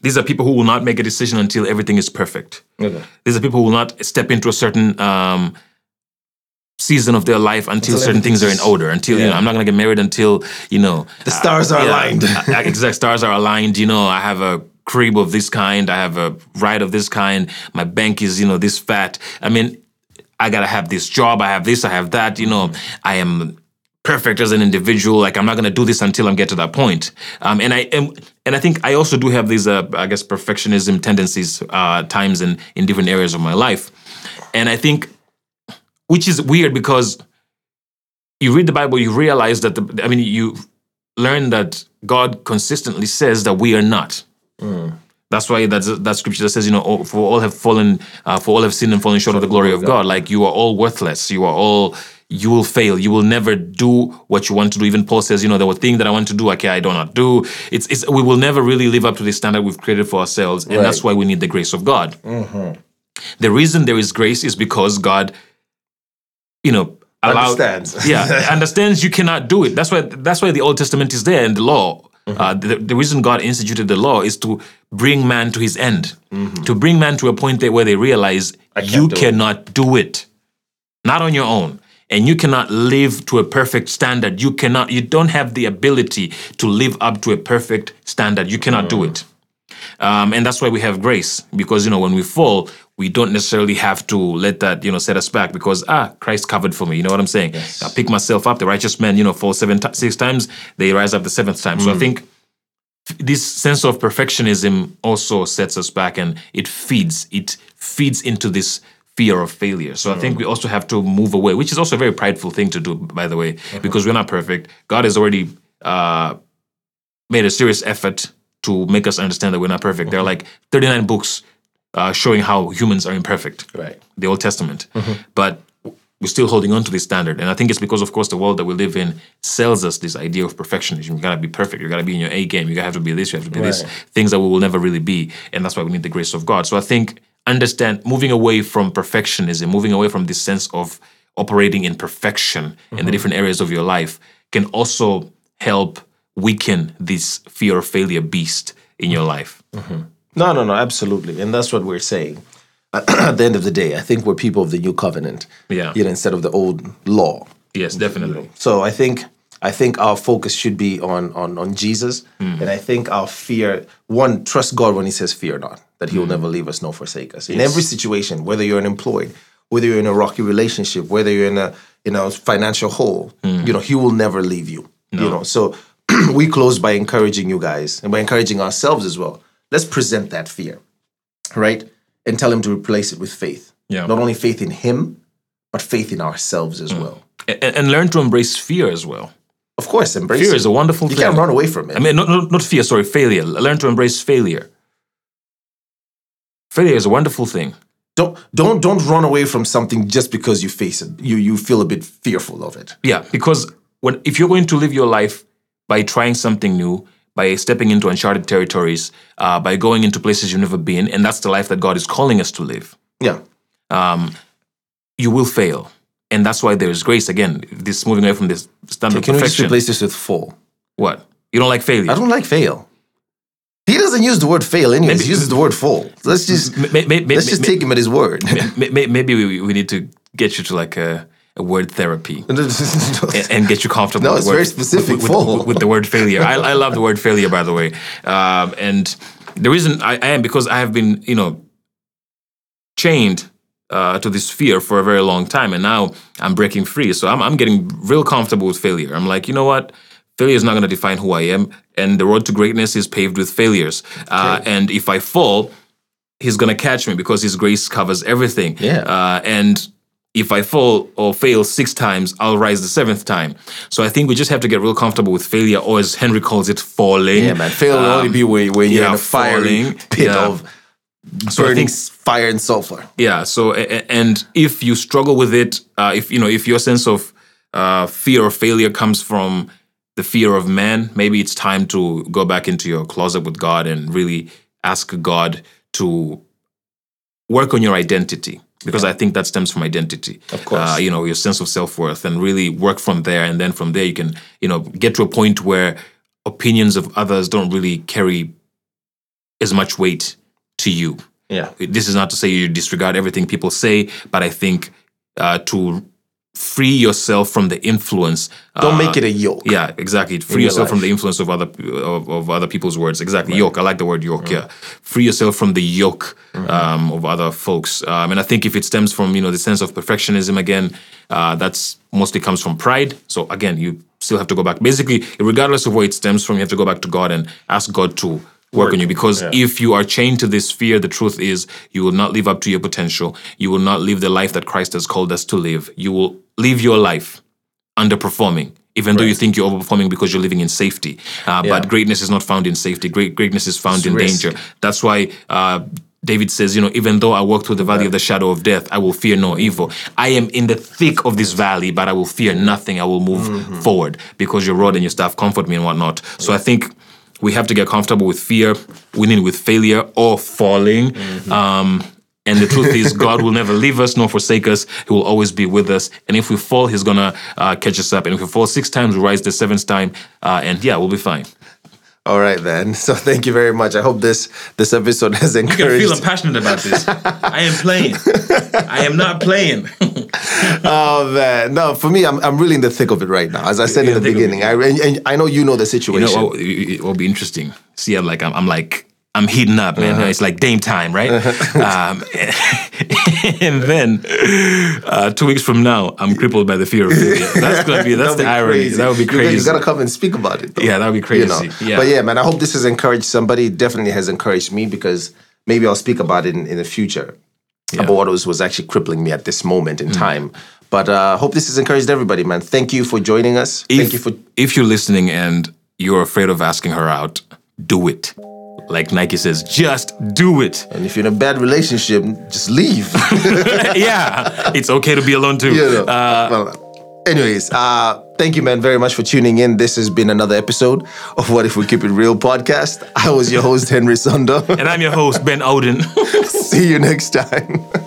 These are people who will not make a decision until everything is perfect. okay. These are people who will not step into a certain um, season of their life until, Until certain things are in order. Until you know. I'm not gonna get married until you know The stars are uh, aligned. Uh, uh, exact stars are aligned. You know, I have a crib of this kind. I have a ride of this kind. My bank is you know this fat. I mean, I gotta have this job. I have this. I have that. You know, mm-hmm. I am perfect as an individual. Like I'm not gonna do this until I get to that point. Um, and I am, and I think I also do have these, uh, I guess, perfectionism tendencies uh, times in in different areas of my life. And I think, which is weird because you read the Bible, you realize that the, I mean, you learn that God consistently says that we are not. That's why that's that scripture that says, you know, all- for all have fallen, uh, for all have sinned and fallen short of the glory of God. Like you are all worthless. You are all, you will fail. You will never do what you want to do. Even Paul says, you know, there were things that I want to do, okay, I do not do. It's, it's we will never really live up to the standard we've created for ourselves, and that's why we need the grace of God. The reason there is grace is because God, you know, allow- Understands. yeah, understands you cannot do it. That's why that's why the Old Testament is there and the law. Mm-hmm. Uh, the, the reason God instituted the law is to bring man to his end, Mm-hmm. to bring man to a point that where they realize you do it. cannot do it, not on your own, and you cannot live to a perfect standard. You cannot. You don't have the ability to live up to a perfect standard. You cannot do it. Um, and that's why we have grace because you know when we fall we don't necessarily have to let that you know set us back because ah christ covered for me. You know what i'm saying? I pick myself up the righteous man you know fall seven ti six times they rise up the seventh time. So i think this sense of perfectionism also sets us back and it feeds it feeds into this fear of failure. So i think we also have to move away which is also a very prideful thing to do by the way because we're not perfect. God has already uh, made a serious effort to make us understand that we're not perfect. There are like 39 books uh, showing how humans are imperfect. Right. The Old Testament. Mm-hmm. But we're still holding on to this standard. And I think it's because, of course, the world that we live in sells us this idea of perfectionism. You gotta be perfect. You gotta be in your A game. You have to be this. You have to be this. Things that we will never really be. And that's why we need the grace of God. So I think understand moving away from perfectionism, moving away from this sense of operating in perfection in the mm-hmm. different areas of your life can also help weaken this fear of failure beast in your life. Mm-hmm. No, no, no, absolutely. And that's what we're saying. At the end of the day, I think we're people of the new covenant. Yeah. You know, instead of the old law. Yes, definitely. So I think I think our focus should be on on on Jesus. Hmm. And I think our fear one, trust God when he says fear not, that he will never leave us nor forsake us. In every situation, whether you're unemployed, whether you're in a rocky relationship, whether you're in a you know financial hole, Hmm. you know, he will never leave you. You know, so we close by encouraging you guys and by encouraging ourselves as well. Let's present that fear, right? And tell him to replace it with faith. Yeah. Not only faith in him, but faith in ourselves as mm. well. And, and learn to embrace fear as well. Of course, embrace Fear it. is a wonderful You thing. You can't run away from it. I mean, not, not, not fear, sorry, failure. Learn to embrace failure. Failure is a wonderful thing. don't don't don't run away from something just because you face it. You you feel a bit fearful of it. Yeah, because when if you're going to live your life by trying something new, by stepping into uncharted territories, uh, by going into places you've never been, and that's the life that God is calling us to live, Yeah. you will fail. And that's why there is grace. Again, this moving away from this standard Can we just perfection. replace this with fall? what? You don't like failure? I don't like fail. He doesn't use the word fail anyways. He uses the word fall. Let's just May- may- may- let's just take him at his word. May- may- Maybe we, we need to get you to like a, a word therapy and, and get you comfortable. No, it's word- very specific, With, with, with- with the word failure, I, I love the word failure, by the way. Um, and the reason I, I am because I have been, you know, chained uh, to this fear for a very long time, and now I'm breaking free. So I'm I'm getting real comfortable with failure. I'm like, you know what? Failure is not going to define who I am, and the road to greatness is paved with failures. Uh, and if I fall, He's going to catch me because His grace covers everything. Yeah. Uh, and if I fall or fail six times, I'll rise the seventh time. So I think we just have to get real comfortable with failure, or as Henry calls it, falling. yeah, man. Fail will only be when, when you're yeah, in a falling. pit Yeah. of So I burning think fire and sulfur. Yeah. So, and if you struggle with it, uh, if you know, if your sense of uh, fear of failure comes from the fear of man, maybe it's time to go back into your closet with God and really ask God to work on your identity. Because I think that stems from identity. Of course. Uh, you know, your sense of self worth and really work from there. And then from there, you can, you know, get to a point where opinions of others don't really carry as much weight to you Yeah. this is not to say you disregard everything people say, but I think uh, to free yourself from the influence. Don't uh, make it a yoke. Yeah, exactly. Free your yourself from the influence of other of, of other people's words. Exactly. Yoke. I like the word yoke. Yeah. Free yourself from the yoke um, of other folks. Um, and I think if it stems from you know the sense of perfectionism again, uh, that's mostly comes from pride. So again, you still have to go back. Basically, regardless of where it stems from, you have to go back to God and ask God to work on you because if you are chained to this fear the truth is you will not live up to your potential you will not live the life that christ has called us to live you will live your life underperforming even though you think you're overperforming because you're living in safety uh, but greatness is not found in safety great greatness is found in risk. danger that's why uh, David says, you know, even though I walk through the valley of the shadow of death, I will fear no evil. I am in the thick of this valley, but I will fear nothing. I will move forward because your rod and your staff comfort me and whatnot. So I think we have to get comfortable with fear, winning with failure, or falling. Um, And the truth is, God will never leave us nor forsake us. He will always be with us. And if we fall, He's gonna uh, catch us up. And if we fall six times, we rise the seventh time. Uh, and yeah, we'll be fine. All right, then. So thank you very much. I hope this this episode has encouraged. You can feel I'm passionate about this. I am playing. I am not playing. Oh man, no. For me, I'm I'm really in the thick of it right now. As I said You're in the beginning, I and, and I know you know the You situation. know, what, it will be interesting. See, I'm like, I'm, I'm like, I'm heating up, man. It's like Dame time, right? um, and then uh, two weeks from now, I'm crippled by the fear of failure. That's gonna be that's the be irony. crazy. That would be crazy. You gotta come and speak about it. Though. Yeah, that would be You crazy. know. Yeah. But yeah, man, I hope this has encouraged somebody. It definitely has encouraged me because maybe I'll speak about it in, in the future. About what was, was actually crippling me at this moment Mm. in time. But uh, hope this has encouraged everybody, man. Thank you for joining us. if, Thank you for if you're listening and you're afraid of asking her out, do it. Like Nike says, just do it. and if you're in a bad relationship, just leave. yeah, it's okay to be alone too. You know. Uh, well, anyways, uh, thank you, man, very much for tuning in. This has been another episode of What If We Keep It Real podcast. I was your host, Henry Sundo. and I'm your host, Ben Odin. See you next time.